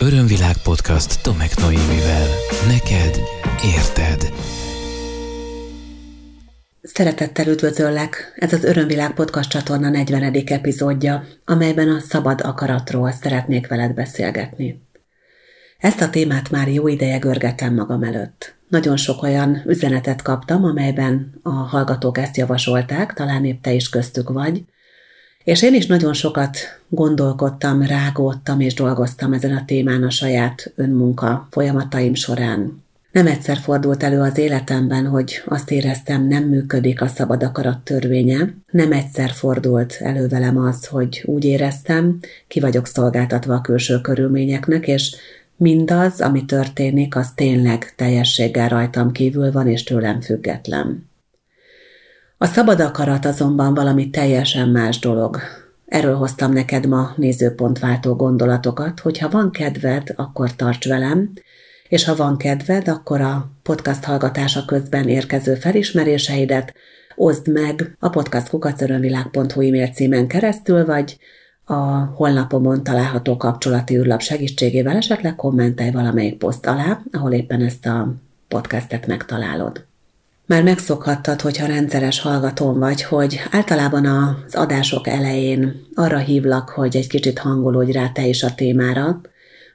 Örömvilág podcast Tomek Noémivel. Neked érted. Szeretettel üdvözöllek! Ez az Örömvilág podcast csatorna 40. epizódja, amelyben a szabad akaratról szeretnék veled beszélgetni. Ezt a témát már jó ideje görgetem magam előtt. Nagyon sok olyan üzenetet kaptam, amelyben a hallgatók ezt javasolták, talán épp te is köztük vagy, és én is nagyon sokat gondolkodtam, rágódtam és dolgoztam ezen a témán a saját önmunka folyamataim során. Nem egyszer fordult elő az életemben, hogy azt éreztem, nem működik a szabad akarat törvénye. Nem egyszer fordult elő velem az, hogy úgy éreztem, ki vagyok szolgáltatva a külső körülményeknek, és mindaz, ami történik, az tényleg teljességgel rajtam kívül van, és tőlem független. A szabad akarat azonban valami teljesen más dolog. Erről hoztam neked ma nézőpontváltó gondolatokat, hogy ha van kedved, akkor tarts velem, és ha van kedved, akkor a podcast hallgatása közben érkező felismeréseidet oszd meg a podcastkukacörönvilág.hu e-mail címen keresztül, vagy a honlapomon található kapcsolati űrlap segítségével esetleg kommentelj valamelyik poszt alá, ahol éppen ezt a podcastet megtalálod. Már megszokhattad, hogyha rendszeres hallgatón vagy, hogy általában az adások elején arra hívlak, hogy egy kicsit hangolódj rá te is a témára.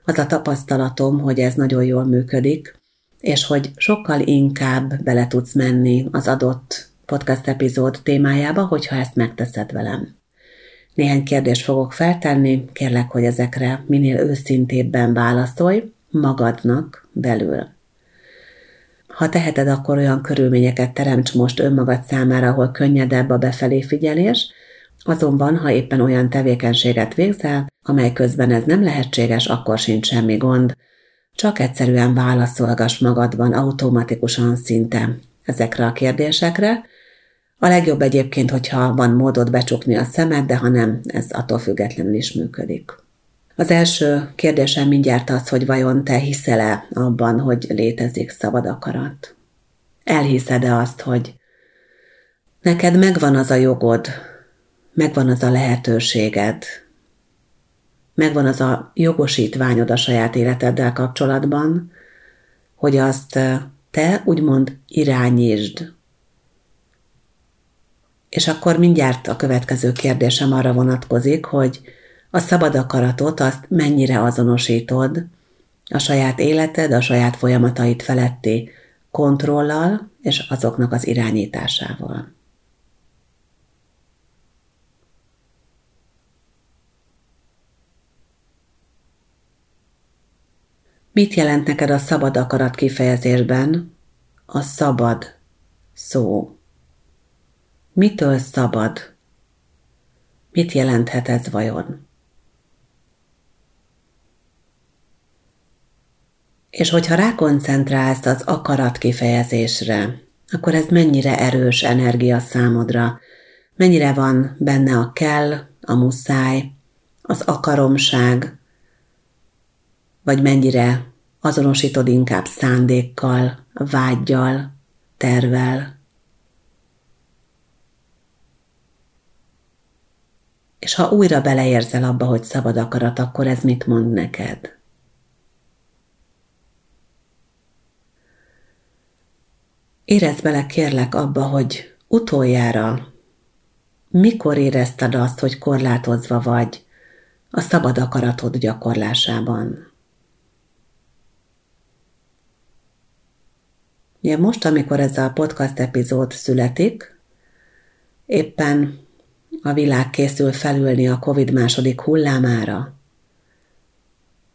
Az a tapasztalatom, hogy ez nagyon jól működik, és hogy sokkal inkább bele tudsz menni az adott podcast epizód témájába, hogyha ezt megteszed velem. Néhány kérdést fogok feltenni, kérlek, hogy ezekre minél őszintébben válaszolj magadnak belül. Ha teheted, akkor olyan körülményeket teremts most önmagad számára, ahol könnyedebb a befelé figyelés, azonban, ha éppen olyan tevékenységet végzel, amely közben ez nem lehetséges, akkor sincs semmi gond, csak egyszerűen válaszolgass magadban automatikusan szinte ezekre a kérdésekre. A legjobb egyébként, hogyha van módod becsukni a szemed, de ha nem, ez attól függetlenül is működik. Az első kérdésem mindjárt az, hogy vajon te hiszel-e abban, hogy létezik szabad akarat? Elhiszed-e azt, hogy neked megvan az a jogod, megvan az a lehetőséged, megvan az a jogosítványod a saját életeddel kapcsolatban, hogy azt te úgymond irányítsd. És akkor mindjárt a következő kérdésem arra vonatkozik, hogy a szabad akaratot azt mennyire azonosítod a saját életed, a saját folyamatait feletti kontrollal és azoknak az irányításával. Mit jelent neked a szabad akarat kifejezésben a szabad szó? Mitől szabad? Mit jelenthet ez vajon? És hogyha rákoncentrálsz az akarat kifejezésre, akkor ez mennyire erős energia számodra, mennyire van benne a kell, a muszáj, az akaromság, vagy mennyire azonosítod inkább szándékkal, vágyjal, tervel. És ha újra beleérzel abba, hogy szabad akarat, akkor ez mit mond neked? Érezd bele kérlek abba, hogy utoljára mikor érezted azt, hogy korlátozva vagy a szabad akaratod gyakorlásában. Ugye most, amikor ez a podcast epizód születik, éppen a világ készül felülni a Covid második hullámára.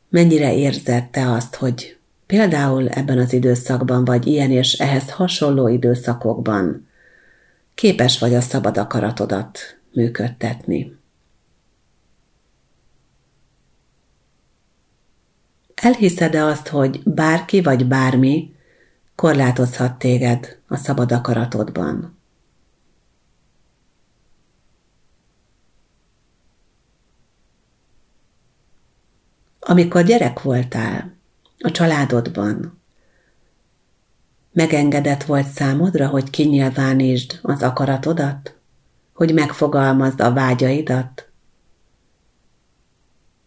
Mennyire érzed te azt, hogy Például ebben az időszakban, vagy ilyen és ehhez hasonló időszakokban képes vagy a szabad akaratodat működtetni. Elhiszed-e azt, hogy bárki vagy bármi korlátozhat téged a szabad akaratodban? Amikor gyerek voltál, a családodban. Megengedett volt számodra, hogy kinyilvánítsd az akaratodat, hogy megfogalmazd a vágyaidat?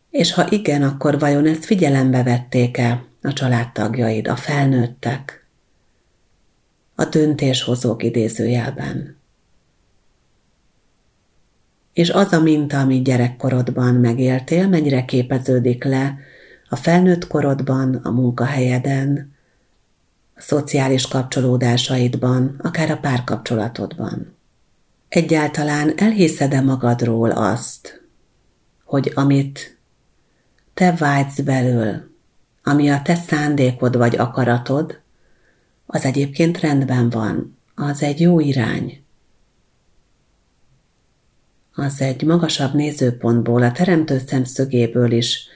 És ha igen, akkor vajon ezt figyelembe vették-e a családtagjaid, a felnőttek, a döntéshozók idézőjelben? És az a minta, amit gyerekkorodban megéltél, mennyire képeződik le a felnőtt korodban, a munkahelyeden, a szociális kapcsolódásaidban, akár a párkapcsolatodban. Egyáltalán elhiszed-e magadról azt, hogy amit te vágysz belül, ami a te szándékod vagy akaratod, az egyébként rendben van, az egy jó irány. Az egy magasabb nézőpontból, a teremtő szemszögéből is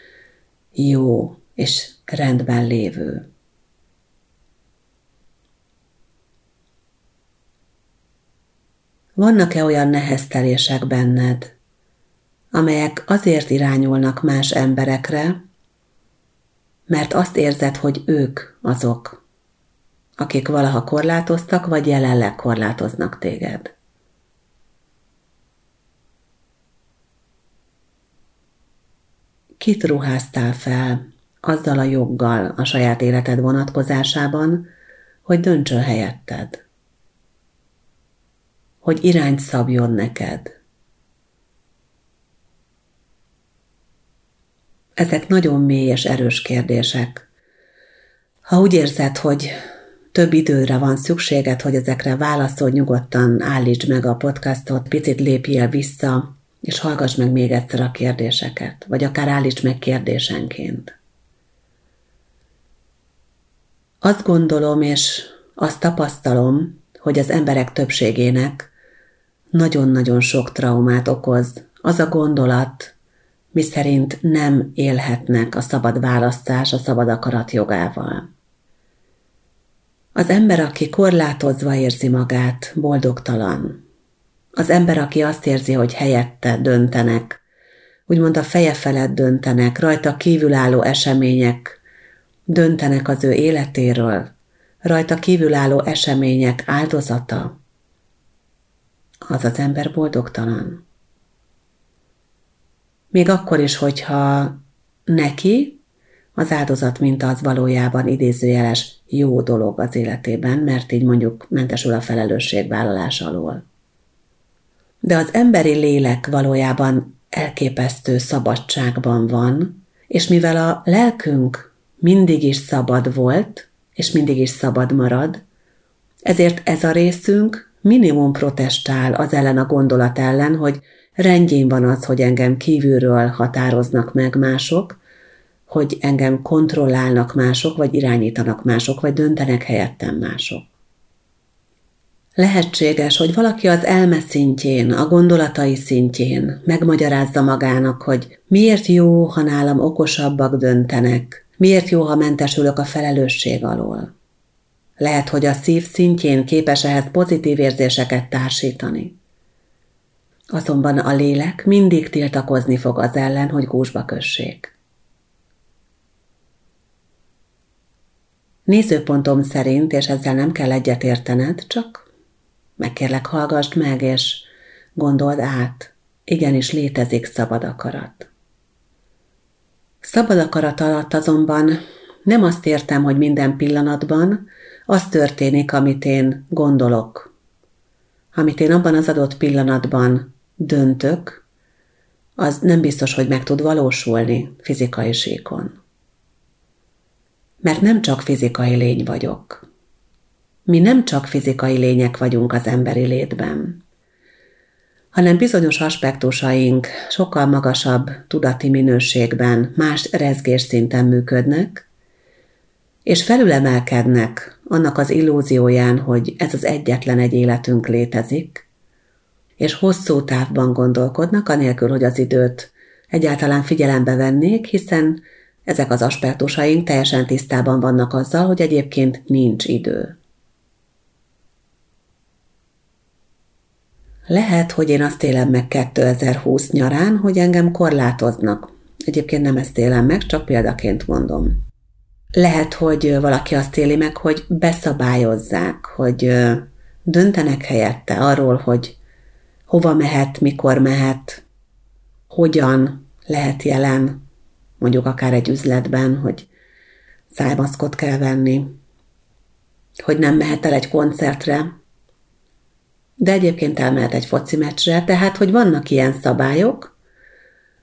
jó és rendben lévő. Vannak-e olyan neheztelések benned, amelyek azért irányulnak más emberekre, mert azt érzed, hogy ők azok, akik valaha korlátoztak, vagy jelenleg korlátoznak téged. Kit ruháztál fel azzal a joggal a saját életed vonatkozásában, hogy döntsön helyetted? Hogy irányt szabjon neked? Ezek nagyon mély és erős kérdések. Ha úgy érzed, hogy több időre van szükséged, hogy ezekre válaszol, nyugodtan állíts meg a podcastot, picit lépjél vissza, és hallgass meg még egyszer a kérdéseket, vagy akár állíts meg kérdésenként. Azt gondolom, és azt tapasztalom, hogy az emberek többségének nagyon-nagyon sok traumát okoz az a gondolat, miszerint nem élhetnek a szabad választás a szabad akarat jogával. Az ember, aki korlátozva érzi magát, boldogtalan. Az ember, aki azt érzi, hogy helyette döntenek, úgymond a feje felett döntenek, rajta kívülálló események döntenek az ő életéről, rajta kívülálló események áldozata, az az ember boldogtalan. Még akkor is, hogyha neki az áldozat minta az valójában idézőjeles jó dolog az életében, mert így mondjuk mentesül a felelősségvállalás alól. De az emberi lélek valójában elképesztő szabadságban van, és mivel a lelkünk mindig is szabad volt, és mindig is szabad marad, ezért ez a részünk minimum protestál az ellen a gondolat ellen, hogy rendjén van az, hogy engem kívülről határoznak meg mások, hogy engem kontrollálnak mások, vagy irányítanak mások, vagy döntenek helyettem mások. Lehetséges, hogy valaki az elme szintjén, a gondolatai szintjén megmagyarázza magának, hogy miért jó, ha nálam okosabbak döntenek, miért jó, ha mentesülök a felelősség alól. Lehet, hogy a szív szintjén képes ehhez pozitív érzéseket társítani. Azonban a lélek mindig tiltakozni fog az ellen, hogy gúzsba kössék. Nézőpontom szerint, és ezzel nem kell egyetértened, csak megkérlek hallgassd meg, és gondold át, igenis létezik szabad akarat. Szabad akarat alatt azonban nem azt értem, hogy minden pillanatban az történik, amit én gondolok, amit én abban az adott pillanatban döntök, az nem biztos, hogy meg tud valósulni fizikai síkon. Mert nem csak fizikai lény vagyok. Mi nem csak fizikai lények vagyunk az emberi létben, hanem bizonyos aspektusaink sokkal magasabb tudati minőségben, más rezgésszinten működnek, és felülemelkednek annak az illúzióján, hogy ez az egyetlen egy életünk létezik, és hosszú távban gondolkodnak, anélkül, hogy az időt egyáltalán figyelembe vennék, hiszen ezek az aspektusaink teljesen tisztában vannak azzal, hogy egyébként nincs idő. Lehet, hogy én azt élem meg 2020 nyarán, hogy engem korlátoznak. Egyébként nem ezt élem meg, csak példaként mondom. Lehet, hogy valaki azt éli meg, hogy beszabályozzák, hogy döntenek helyette arról, hogy hova mehet, mikor mehet, hogyan lehet jelen, mondjuk akár egy üzletben, hogy szájmaszkot kell venni, hogy nem mehet el egy koncertre, de egyébként elmehet egy foci meccsre, tehát hogy vannak ilyen szabályok,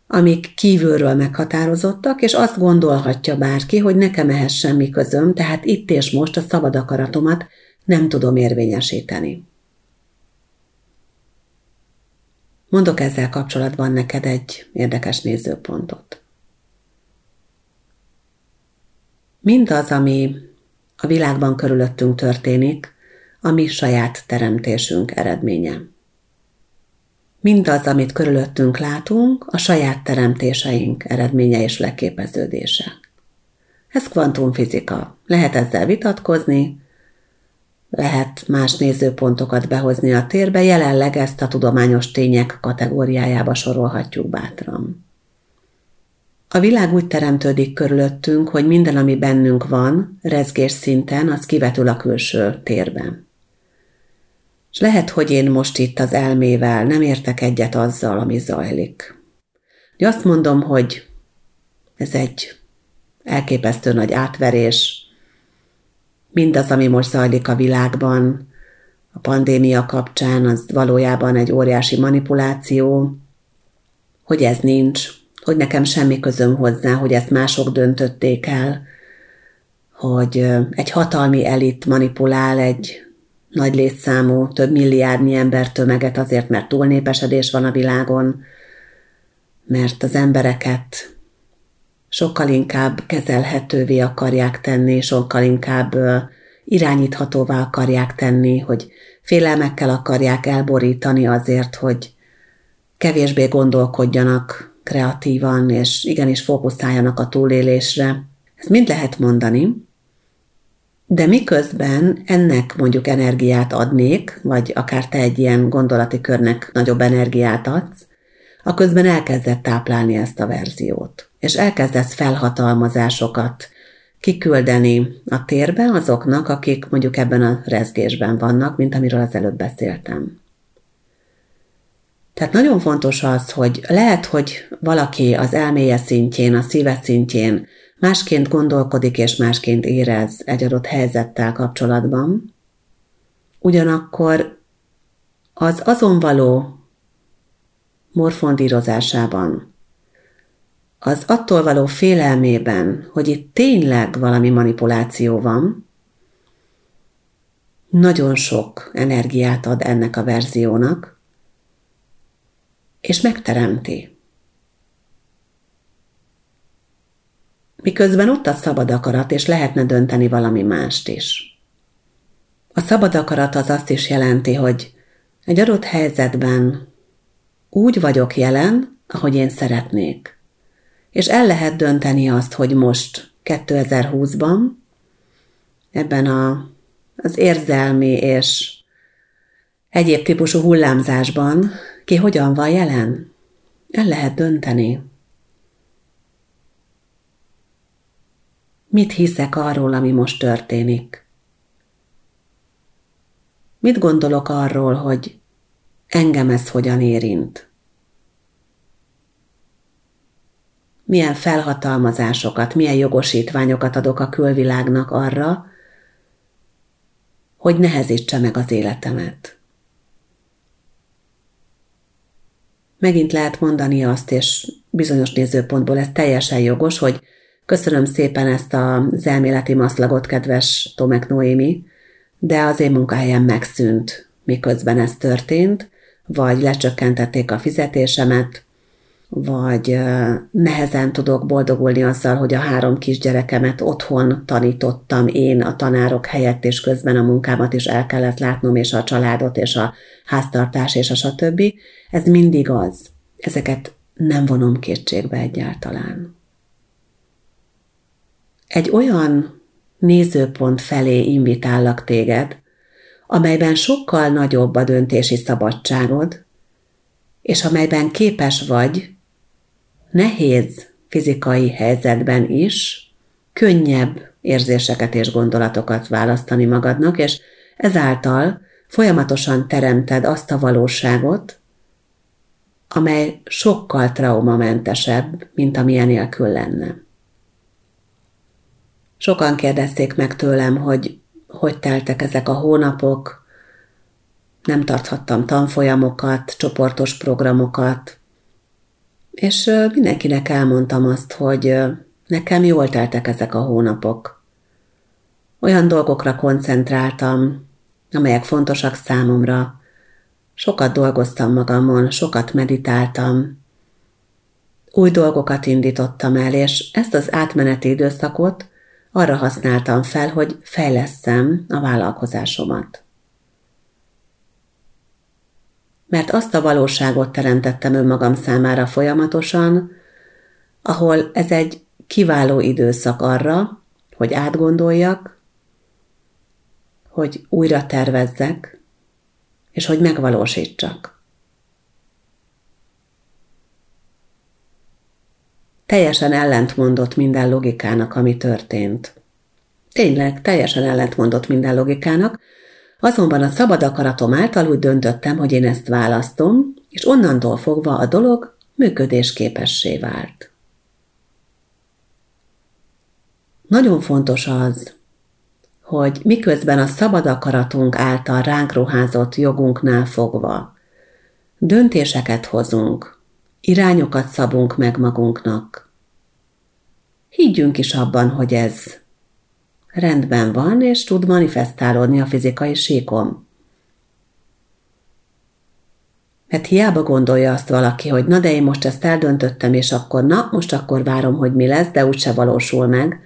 amik kívülről meghatározottak, és azt gondolhatja bárki, hogy nekem ehhez semmi közöm, tehát itt és most a szabad akaratomat nem tudom érvényesíteni. Mondok ezzel kapcsolatban neked egy érdekes nézőpontot. Mindaz, ami a világban körülöttünk történik, a mi saját teremtésünk eredménye. Mindaz, amit körülöttünk látunk, a saját teremtéseink eredménye és leképeződése. Ez kvantumfizika. Lehet ezzel vitatkozni, lehet más nézőpontokat behozni a térbe, jelenleg ezt a tudományos tények kategóriájába sorolhatjuk bátran. A világ úgy teremtődik körülöttünk, hogy minden, ami bennünk van, rezgés szinten, az kivetül a külső térben. És lehet, hogy én most itt az elmével nem értek egyet azzal, ami zajlik. De azt mondom, hogy ez egy elképesztő nagy átverés, mindaz, ami most zajlik a világban, a pandémia kapcsán, az valójában egy óriási manipuláció, hogy ez nincs, hogy nekem semmi közöm hozzá, hogy ezt mások döntötték el, hogy egy hatalmi elit manipulál egy nagy létszámú, több milliárdnyi ember tömeget azért, mert túlnépesedés van a világon, mert az embereket sokkal inkább kezelhetővé akarják tenni, sokkal inkább irányíthatóvá akarják tenni, hogy félelmekkel akarják elborítani azért, hogy kevésbé gondolkodjanak kreatívan, és igenis fókuszáljanak a túlélésre. Ezt mind lehet mondani, de miközben ennek mondjuk energiát adnék, vagy akár te egy ilyen gondolati körnek nagyobb energiát adsz, a közben elkezdett táplálni ezt a verziót. És elkezdesz felhatalmazásokat kiküldeni a térbe azoknak, akik mondjuk ebben a rezgésben vannak, mint amiről az előbb beszéltem. Tehát nagyon fontos az, hogy lehet, hogy valaki az elméje szintjén, a szíve szintjén másként gondolkodik és másként érez egy adott helyzettel kapcsolatban, ugyanakkor az azon való morfondírozásában, az attól való félelmében, hogy itt tényleg valami manipuláció van, nagyon sok energiát ad ennek a verziónak, és megteremti. Miközben ott a szabad akarat, és lehetne dönteni valami mást is. A szabad akarat az azt is jelenti, hogy egy adott helyzetben úgy vagyok jelen, ahogy én szeretnék. És el lehet dönteni azt, hogy most 2020-ban ebben a, az érzelmi és egyéb típusú hullámzásban ki hogyan van jelen. El lehet dönteni. Mit hiszek arról, ami most történik? Mit gondolok arról, hogy engem ez hogyan érint? Milyen felhatalmazásokat, milyen jogosítványokat adok a külvilágnak arra, hogy nehezítse meg az életemet? Megint lehet mondani azt, és bizonyos nézőpontból ez teljesen jogos, hogy köszönöm szépen ezt az elméleti maszlagot, kedves Tomek Noémi, de az én munkahelyem megszűnt, miközben ez történt, vagy lecsökkentették a fizetésemet, vagy nehezen tudok boldogulni azzal, hogy a három kisgyerekemet otthon tanítottam én a tanárok helyett, és közben a munkámat is el kellett látnom, és a családot, és a háztartás, és a stb. Ez mindig az. Ezeket nem vonom kétségbe egyáltalán. Egy olyan nézőpont felé invitállak téged, amelyben sokkal nagyobb a döntési szabadságod, és amelyben képes vagy nehéz fizikai helyzetben is könnyebb érzéseket és gondolatokat választani magadnak, és ezáltal folyamatosan teremted azt a valóságot, amely sokkal traumamentesebb, mint amilyen nélkül lenne. Sokan kérdezték meg tőlem, hogy hogy teltek ezek a hónapok, nem tarthattam tanfolyamokat, csoportos programokat, és mindenkinek elmondtam azt, hogy nekem jól teltek ezek a hónapok. Olyan dolgokra koncentráltam, amelyek fontosak számomra. Sokat dolgoztam magamon, sokat meditáltam, új dolgokat indítottam el, és ezt az átmeneti időszakot arra használtam fel, hogy fejlesszem a vállalkozásomat. Mert azt a valóságot teremtettem önmagam számára folyamatosan, ahol ez egy kiváló időszak arra, hogy átgondoljak, hogy újra tervezzek, és hogy megvalósítsak. Teljesen ellentmondott minden logikának, ami történt. Tényleg, teljesen ellentmondott minden logikának, azonban a szabad akaratom által úgy döntöttem, hogy én ezt választom, és onnantól fogva a dolog működésképessé vált. Nagyon fontos az, hogy miközben a szabad akaratunk által ránk ruházott jogunknál fogva döntéseket hozunk, irányokat szabunk meg magunknak. Higgyünk is abban, hogy ez rendben van, és tud manifestálódni a fizikai síkon. Mert hiába gondolja azt valaki, hogy na de én most ezt eldöntöttem, és akkor na, most akkor várom, hogy mi lesz, de úgyse valósul meg.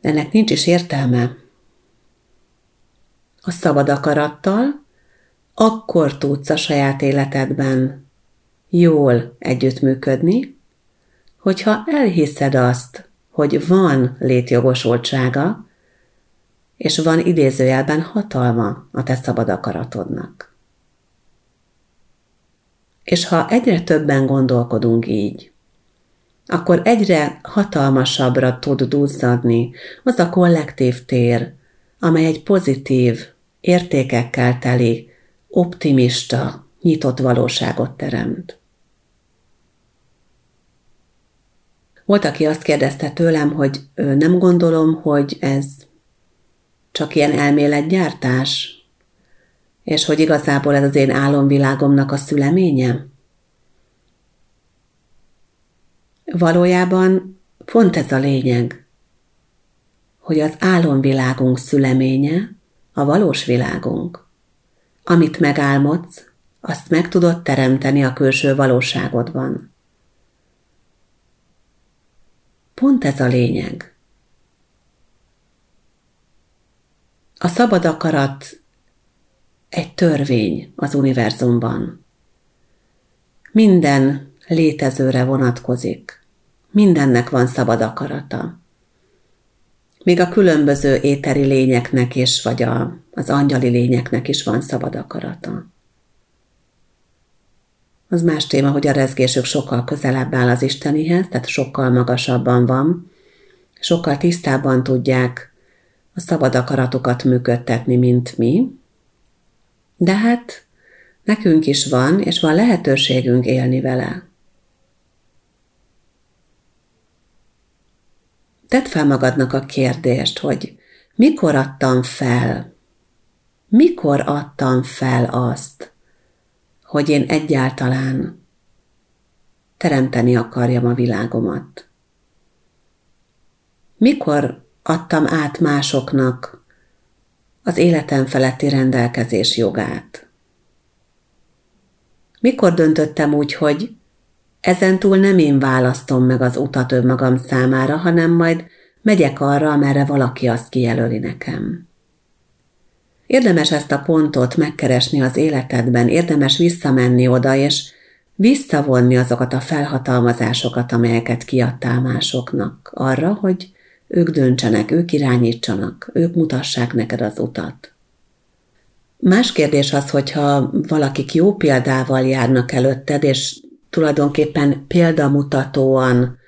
Ennek nincs is értelme. A szabad akarattal akkor tudsz a saját életedben jól együttműködni, hogyha elhiszed azt, hogy van létjogosultsága, és van idézőjelben hatalma a te szabad akaratodnak. És ha egyre többen gondolkodunk így, akkor egyre hatalmasabbra tud duzzadni az a kollektív tér, amely egy pozitív, értékekkel teli, optimista, nyitott valóságot teremt. Volt, aki azt kérdezte tőlem, hogy nem gondolom, hogy ez csak ilyen elméletgyártás, és hogy igazából ez az én álomvilágomnak a szüleménye. Valójában pont ez a lényeg, hogy az álomvilágunk szüleménye a valós világunk. Amit megálmodsz, azt meg tudod teremteni a külső valóságodban. Pont ez a lényeg. A szabad akarat egy törvény az univerzumban. Minden létezőre vonatkozik. Mindennek van szabad akarata. Még a különböző éteri lényeknek is, vagy a, az angyali lényeknek is van szabad akarata. Az más téma, hogy a rezgésük sokkal közelebb áll az Istenihez, tehát sokkal magasabban van, sokkal tisztábban tudják a szabad akaratokat működtetni, mint mi. De hát nekünk is van, és van lehetőségünk élni vele. Tedd fel magadnak a kérdést, hogy mikor adtam fel, mikor adtam fel azt, hogy én egyáltalán teremteni akarjam a világomat. Mikor adtam át másoknak az életem feletti rendelkezés jogát? Mikor döntöttem úgy, hogy ezentúl nem én választom meg az utat önmagam számára, hanem majd megyek arra, amerre valaki azt kijelöli nekem. Érdemes ezt a pontot megkeresni az életedben, érdemes visszamenni oda, és visszavonni azokat a felhatalmazásokat, amelyeket kiadtál másoknak arra, hogy ők döntsenek, ők irányítsanak, ők mutassák neked az utat. Más kérdés az, hogyha valakik jó példával járnak előtted, és tulajdonképpen példamutatóan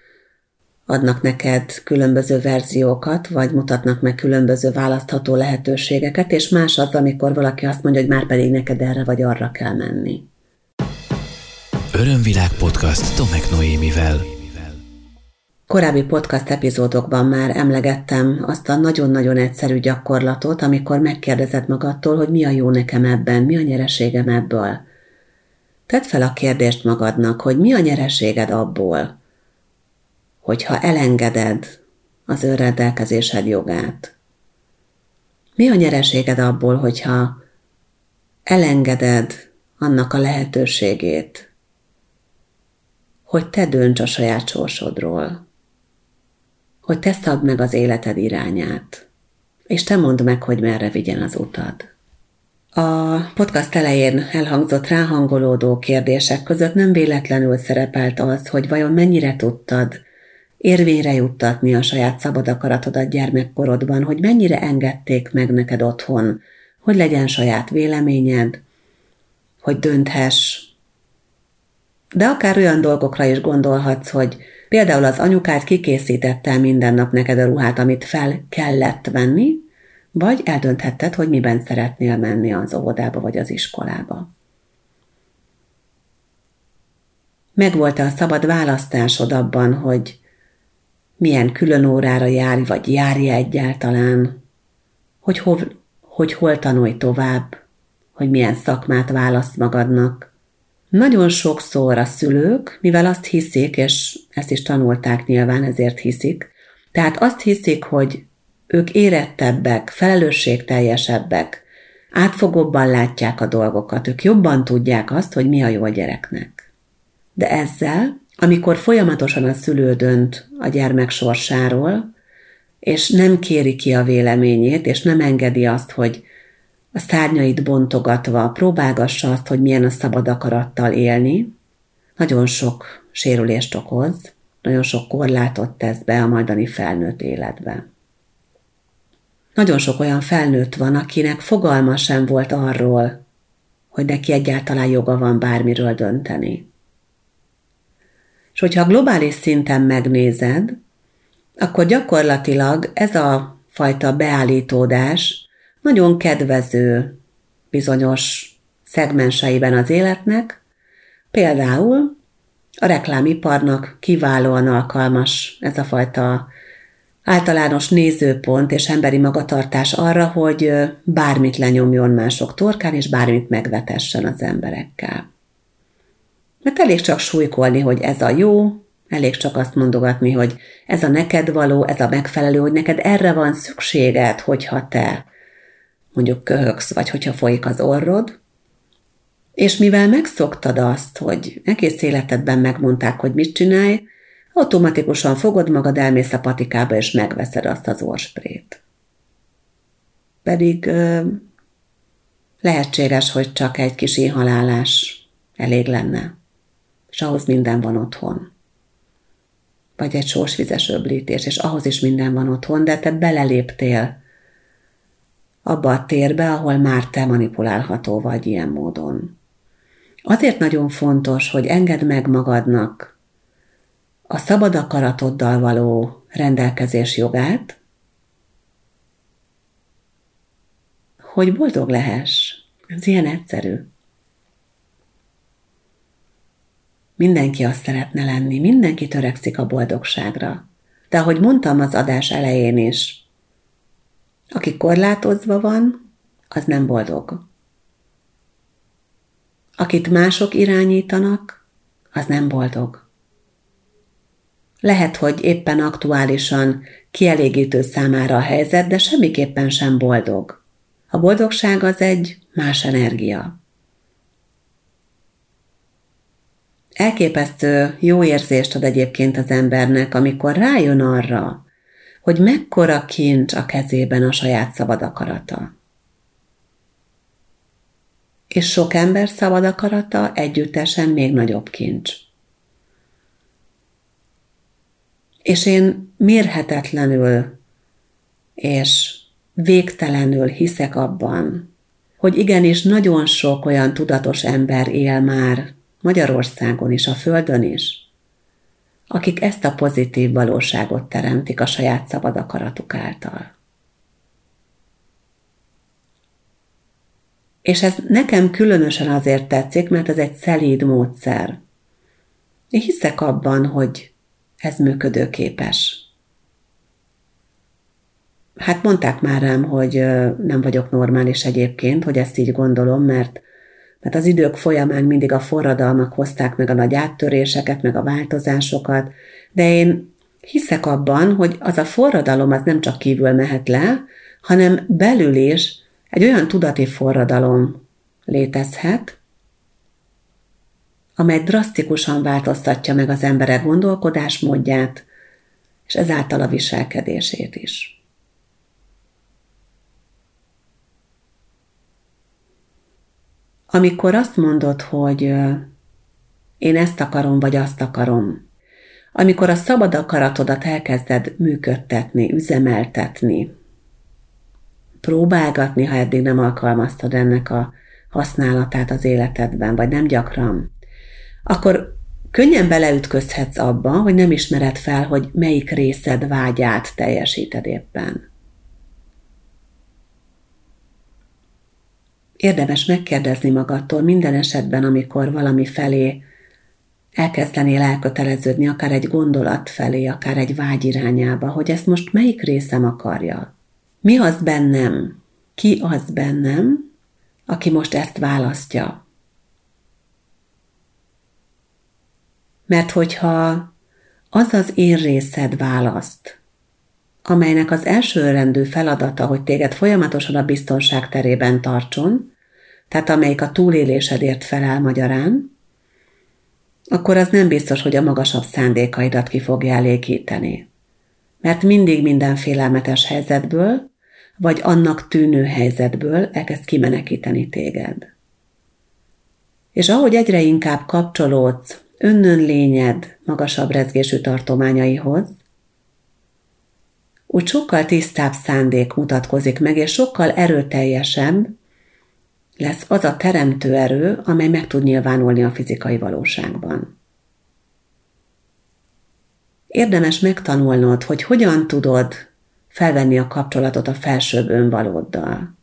adnak neked különböző verziókat, vagy mutatnak meg különböző választható lehetőségeket, és más az, amikor valaki azt mondja, hogy már pedig neked erre vagy arra kell menni. Örömvilág podcast Tomek Noémivel. Korábbi podcast epizódokban már emlegettem azt a nagyon-nagyon egyszerű gyakorlatot, amikor megkérdezed magadtól, hogy mi a jó nekem ebben, mi a nyereségem ebből. Tedd fel a kérdést magadnak, hogy mi a nyereséged abból, hogyha elengeded az önrendelkezésed jogát. Mi a nyereséged abból, hogyha elengeded annak a lehetőségét, hogy te dönts a saját sorsodról, hogy te szabd meg az életed irányát, és te mondd meg, hogy merre vigyen az utad. A podcast elején elhangzott ráhangolódó kérdések között nem véletlenül szerepelt az, hogy vajon mennyire tudtad érvényre juttatni a saját szabad akaratodat gyermekkorodban, hogy mennyire engedték meg neked otthon, hogy legyen saját véleményed, hogy dönthess. De akár olyan dolgokra is gondolhatsz, hogy például az anyukád kikészítette minden nap neked a ruhát, amit fel kellett venni, vagy eldönthetted, hogy miben szeretnél menni az óvodába vagy az iskolába. Megvolt a szabad választásod abban, hogy milyen külön órára járj, vagy járja egyáltalán, hogy hol, hogy hol tanulj tovább, hogy milyen szakmát válasz magadnak. Nagyon sokszor a szülők, mivel azt hiszik, és ezt is tanulták nyilván, ezért hiszik, tehát azt hiszik, hogy ők érettebbek, felelősségteljesebbek, átfogóbban látják a dolgokat, ők jobban tudják azt, hogy mi a jó a gyereknek. De ezzel, amikor folyamatosan a szülő dönt a gyermek sorsáról, és nem kéri ki a véleményét, és nem engedi azt, hogy a szárnyait bontogatva próbálgassa azt, hogy milyen a szabad akarattal élni, nagyon sok sérülést okoz, nagyon sok korlátot tesz be a majdani felnőtt életbe. Nagyon sok olyan felnőtt van, akinek fogalma sem volt arról, hogy neki egyáltalán joga van bármiről dönteni. És hogyha globális szinten megnézed, akkor gyakorlatilag ez a fajta beállítódás nagyon kedvező bizonyos szegmenseiben az életnek, például a reklámiparnak kiválóan alkalmas ez a fajta általános nézőpont és emberi magatartás arra, hogy bármit lenyomjon mások torkán, és bármit megvetessen az emberekkel. Mert elég csak súlykolni, hogy ez a jó, elég csak azt mondogatni, hogy ez a neked való, ez a megfelelő, hogy neked erre van szükséged, hogyha te mondjuk köhögsz, vagy hogyha folyik az orrod, és mivel megszoktad azt, hogy egész életedben megmondták, hogy mit csinálj, automatikusan fogod magad, elmész a patikába, és megveszed azt az orsprét. Pedig ö, lehetséges, hogy csak egy kis inhalálás elég lenne, és ahhoz minden van otthon. Vagy egy sósvizes öblítés, és ahhoz is minden van otthon, de te beleléptél abba a térbe, ahol már te manipulálható vagy ilyen módon. Azért nagyon fontos, hogy engedd meg magadnak a szabad akaratoddal való rendelkezés jogát, hogy boldog lehess. Ez ilyen egyszerű. Mindenki azt szeretne lenni, mindenki törekszik a boldogságra. De ahogy mondtam az adás elején is, aki korlátozva van, az nem boldog. Akit mások irányítanak, az nem boldog. Lehet, hogy éppen aktuálisan kielégítő számára a helyzet, de semmiképpen sem boldog. A boldogság az egy más energia. Elképesztő jó érzést ad egyébként az embernek, amikor rájön arra, hogy mekkora kincs a kezében a saját szabad akarata. És sok ember szabad akarata együttesen még nagyobb kincs. És én mérhetetlenül és végtelenül hiszek abban, hogy igenis nagyon sok olyan tudatos ember él már Magyarországon is, a Földön is, akik ezt a pozitív valóságot teremtik a saját szabad akaratuk által. És ez nekem különösen azért tetszik, mert ez egy szelíd módszer. Én hiszek abban, hogy ez működőképes. Hát mondták már rám, hogy nem vagyok normális egyébként, hogy ezt így gondolom, mert, mert az idők folyamán mindig a forradalmak hozták meg a nagy áttöréseket, meg a változásokat, de én hiszek abban, hogy az a forradalom az nem csak kívül mehet le, hanem belül is egy olyan tudati forradalom létezhet, amely drasztikusan változtatja meg az emberek gondolkodásmódját, és ezáltal a viselkedését is. Amikor azt mondod, hogy én ezt akarom, vagy azt akarom, amikor a szabad akaratodat elkezded működtetni, üzemeltetni, próbálgatni, ha eddig nem alkalmaztad ennek a használatát az életedben, vagy nem gyakran, akkor könnyen beleütközhetsz abba, hogy nem ismered fel, hogy melyik részed vágyát teljesíted éppen. Érdemes megkérdezni magadtól minden esetben, amikor valami felé elkezdenél elköteleződni, akár egy gondolat felé, akár egy vágy irányába, hogy ezt most melyik részem akarja. Mi az bennem? Ki az bennem, aki most ezt választja? Mert hogyha az az én részed választ, amelynek az elsőrendű feladata, hogy téged folyamatosan a biztonság terében tartson, tehát amelyik a túlélésedért felel magyarán, akkor az nem biztos, hogy a magasabb szándékaidat ki fogja elégíteni. Mert mindig minden félelmetes helyzetből, vagy annak tűnő helyzetből elkezd kimenekíteni téged. És ahogy egyre inkább kapcsolódsz önnön lényed magasabb rezgésű tartományaihoz, úgy sokkal tisztább szándék mutatkozik meg, és sokkal erőteljesebb lesz az a teremtő erő, amely meg tud nyilvánulni a fizikai valóságban. Érdemes megtanulnod, hogy hogyan tudod felvenni a kapcsolatot a felsőbb önvalóddal.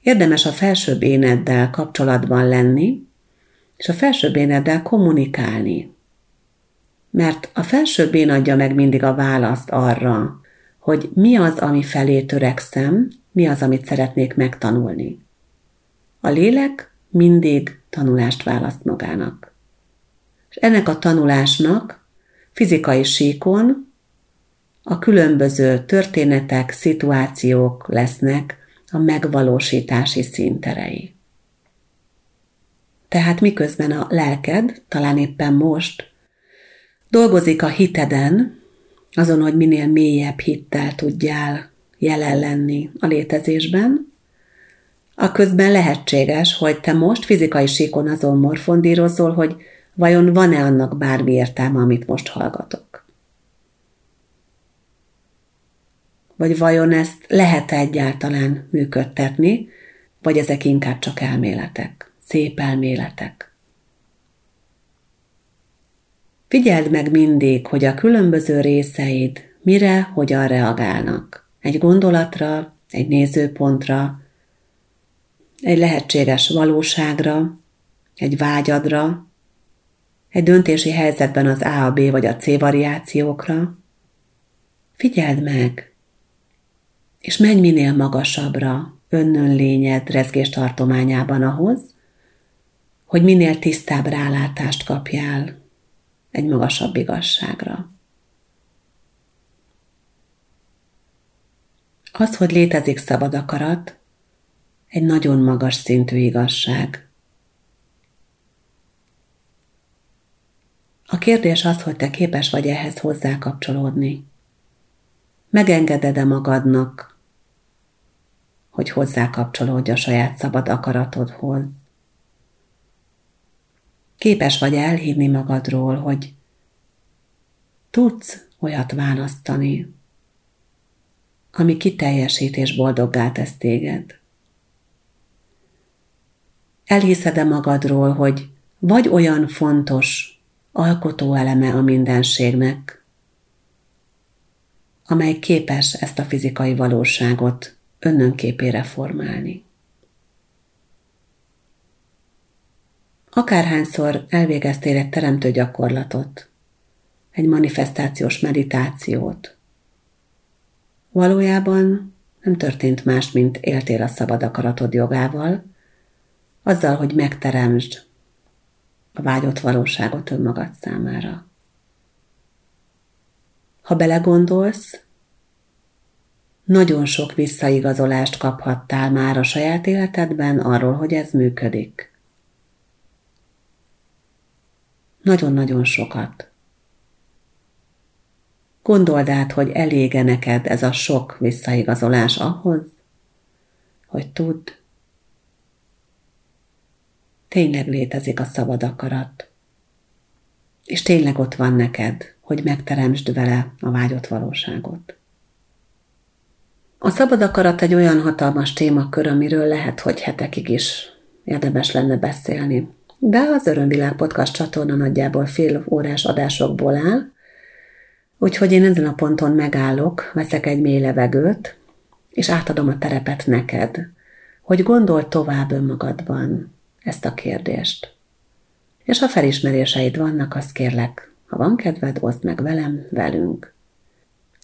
Érdemes a felsőbb éneddel kapcsolatban lenni, és a felsőbb éneddel kommunikálni. Mert a felsőbb én adja meg mindig a választ arra, hogy mi az, ami felé törekszem, mi az, amit szeretnék megtanulni. A lélek mindig tanulást választ magának. És ennek a tanulásnak fizikai síkon a különböző történetek, szituációk lesznek a megvalósítási színterei. Tehát miközben a lelked, talán éppen most, dolgozik a hiteden, azon, hogy minél mélyebb hittel tudjál jelen lenni a létezésben, a közben lehetséges, hogy te most fizikai síkon azon morfondírozol, hogy vajon van-e annak bármi értelme, amit most hallgatok. Vagy vajon ezt lehet -e egyáltalán működtetni, vagy ezek inkább csak elméletek, szép elméletek. Figyeld meg mindig, hogy a különböző részeid mire, hogyan reagálnak. Egy gondolatra, egy nézőpontra, egy lehetséges valóságra, egy vágyadra, egy döntési helyzetben az A, a B vagy a C variációkra. Figyeld meg, és menj minél magasabbra önnön lényed rezgés tartományában ahhoz, hogy minél tisztább rálátást kapjál egy magasabb igazságra. Az, hogy létezik szabad akarat, egy nagyon magas szintű igazság. A kérdés az, hogy te képes vagy ehhez hozzá kapcsolódni. Megengeded-e magadnak, hogy hozzá kapcsolódj a saját szabad akaratodhoz? Képes vagy elhívni magadról, hogy tudsz olyat választani, ami kiteljesít és boldoggá tesz téged. Elhiszed-e magadról, hogy vagy olyan fontos alkotóeleme a mindenségnek, amely képes ezt a fizikai valóságot önnönképére formálni. Akárhányszor elvégeztél egy teremtő gyakorlatot, egy manifestációs meditációt, valójában nem történt más, mint éltél a szabad akaratod jogával, azzal, hogy megteremtsd a vágyott valóságot önmagad számára. Ha belegondolsz, nagyon sok visszaigazolást kaphattál már a saját életedben arról, hogy ez működik. Nagyon-nagyon sokat. Gondold át, hogy elége neked ez a sok visszaigazolás ahhoz, hogy tudd, tényleg létezik a szabad akarat. És tényleg ott van neked, hogy megteremtsd vele a vágyott valóságot. A szabad akarat egy olyan hatalmas témakör, amiről lehet, hogy hetekig is érdemes lenne beszélni. De az Örömvilág podcast csatorna nagyjából fél órás adásokból áll, úgyhogy én ezen a ponton megállok, veszek egy mély levegőt, és átadom a terepet neked, hogy gondold tovább önmagadban ezt a kérdést. És ha felismeréseid vannak, azt kérlek, ha van kedved, oszd meg velem, velünk.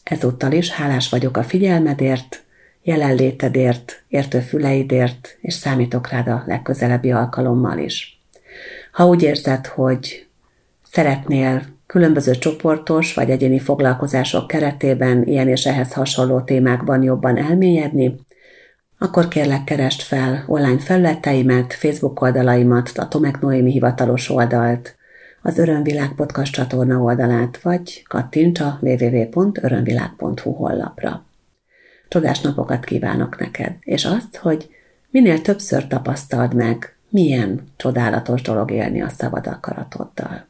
Ezúttal is hálás vagyok a figyelmedért, jelenlétedért, értő füleidért, és számítok rád a legközelebbi alkalommal is. Ha úgy érzed, hogy szeretnél különböző csoportos vagy egyéni foglalkozások keretében ilyen és ehhez hasonló témákban jobban elmélyedni, akkor kérlek keresd fel online felületeimet, Facebook oldalaimat, a Tomek Noémi hivatalos oldalt, az Örömvilág podcast csatorna oldalát, vagy kattints a www.örömvilág.hu honlapra. Csodás napokat kívánok neked, és azt, hogy minél többször tapasztald meg, milyen csodálatos dolog élni a szabad akaratoddal.